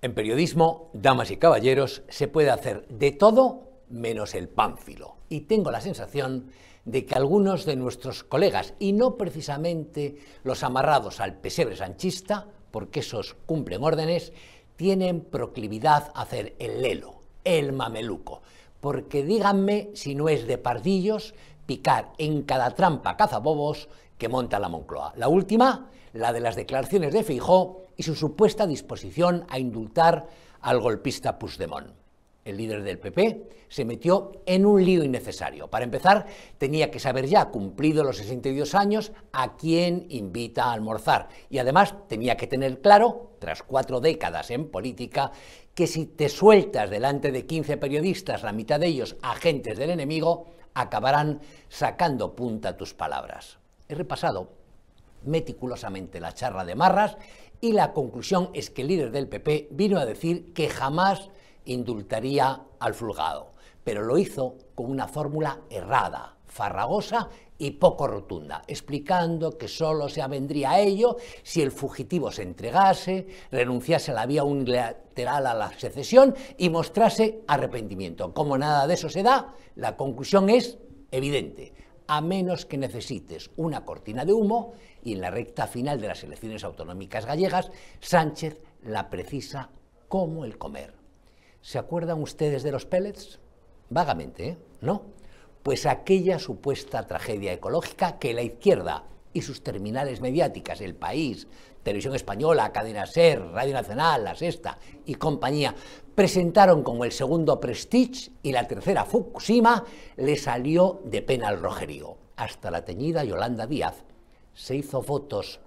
En periodismo, damas y caballeros, se puede hacer de todo menos el pánfilo. Y tengo la sensación de que algunos de nuestros colegas, y no precisamente los amarrados al pesebre sanchista, porque esos cumplen órdenes, tienen proclividad a hacer el lelo, el mameluco. Porque díganme si no es de pardillos picar en cada trampa cazabobos que monta la Moncloa. La última, la de las declaraciones de Feijó y su supuesta disposición a indultar al golpista Puigdemont. El líder del PP se metió en un lío innecesario. Para empezar, tenía que saber ya, cumplido los 62 años, a quién invita a almorzar. Y además tenía que tener claro, tras cuatro décadas en política, que si te sueltas delante de 15 periodistas, la mitad de ellos agentes del enemigo, acabarán sacando punta tus palabras. He repasado meticulosamente la charla de Marras y la conclusión es que el líder del PP vino a decir que jamás indultaría al fulgado, pero lo hizo con una fórmula errada, farragosa y poco rotunda, explicando que solo se avendría a ello si el fugitivo se entregase, renunciase a la vía unilateral a la secesión y mostrase arrepentimiento. Como nada de eso se da, la conclusión es evidente a menos que necesites una cortina de humo y en la recta final de las elecciones autonómicas gallegas, Sánchez la precisa como el comer. ¿Se acuerdan ustedes de los pellets? Vagamente, ¿eh? ¿No? Pues aquella supuesta tragedia ecológica que la izquierda y sus terminales mediáticas, El País, Televisión Española, Cadena Ser, Radio Nacional, La Sexta y compañía, presentaron como el segundo Prestige y la tercera Fukushima, le salió de pena al rojerío. Hasta la teñida Yolanda Díaz se hizo fotos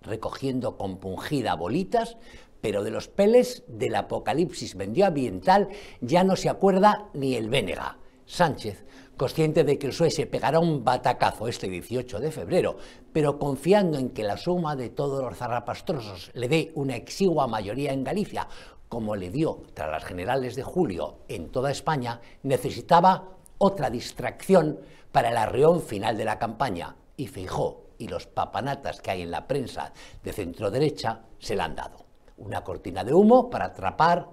recogiendo compungida bolitas, pero de los peles del apocalipsis medioambiental ya no se acuerda ni el Vénega. Sánchez, consciente de que el PSOE se pegará un batacazo este 18 de febrero, pero confiando en que la suma de todos los zarrapastrosos le dé una exigua mayoría en Galicia, como le dio tras las generales de julio en toda España, necesitaba otra distracción para el arreón final de la campaña, y Feijó y los papanatas que hay en la prensa de centro derecha se la han dado. Una cortina de humo para atrapar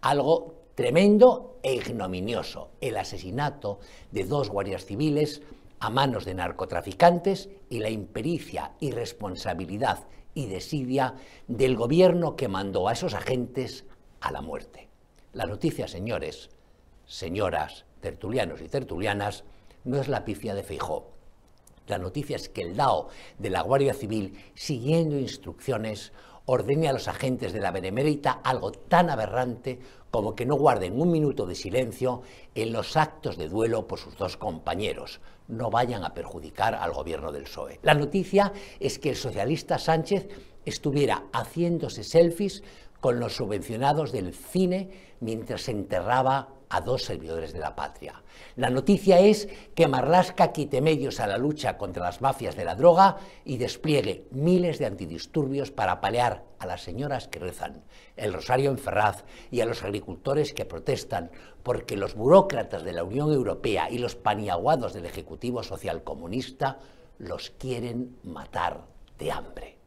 algo tremendo e ignominioso, el asesinato de dos guardias civiles a manos de narcotraficantes y la impericia, irresponsabilidad y desidia del gobierno que mandó a esos agentes a la muerte. La noticia, señores, señoras, tertulianos y tertulianas, no es la pifia de Feijó, la noticia es que el DAO de la Guardia Civil, siguiendo instrucciones, ordene a los agentes de la Benemérita algo tan aberrante como que no guarden un minuto de silencio en los actos de duelo por sus dos compañeros. No vayan a perjudicar al gobierno del PSOE. La noticia es que el socialista Sánchez estuviera haciéndose selfies con los subvencionados del cine mientras enterraba a dos servidores de la patria. La noticia es que Marlasca quite medios a la lucha contra las mafias de la droga y despliegue miles de antidisturbios para palear a las señoras que rezan el rosario en Ferraz y a los agricultores que protestan porque los burócratas de la Unión Europea y los paniaguados del Ejecutivo Social Comunista los quieren matar de hambre.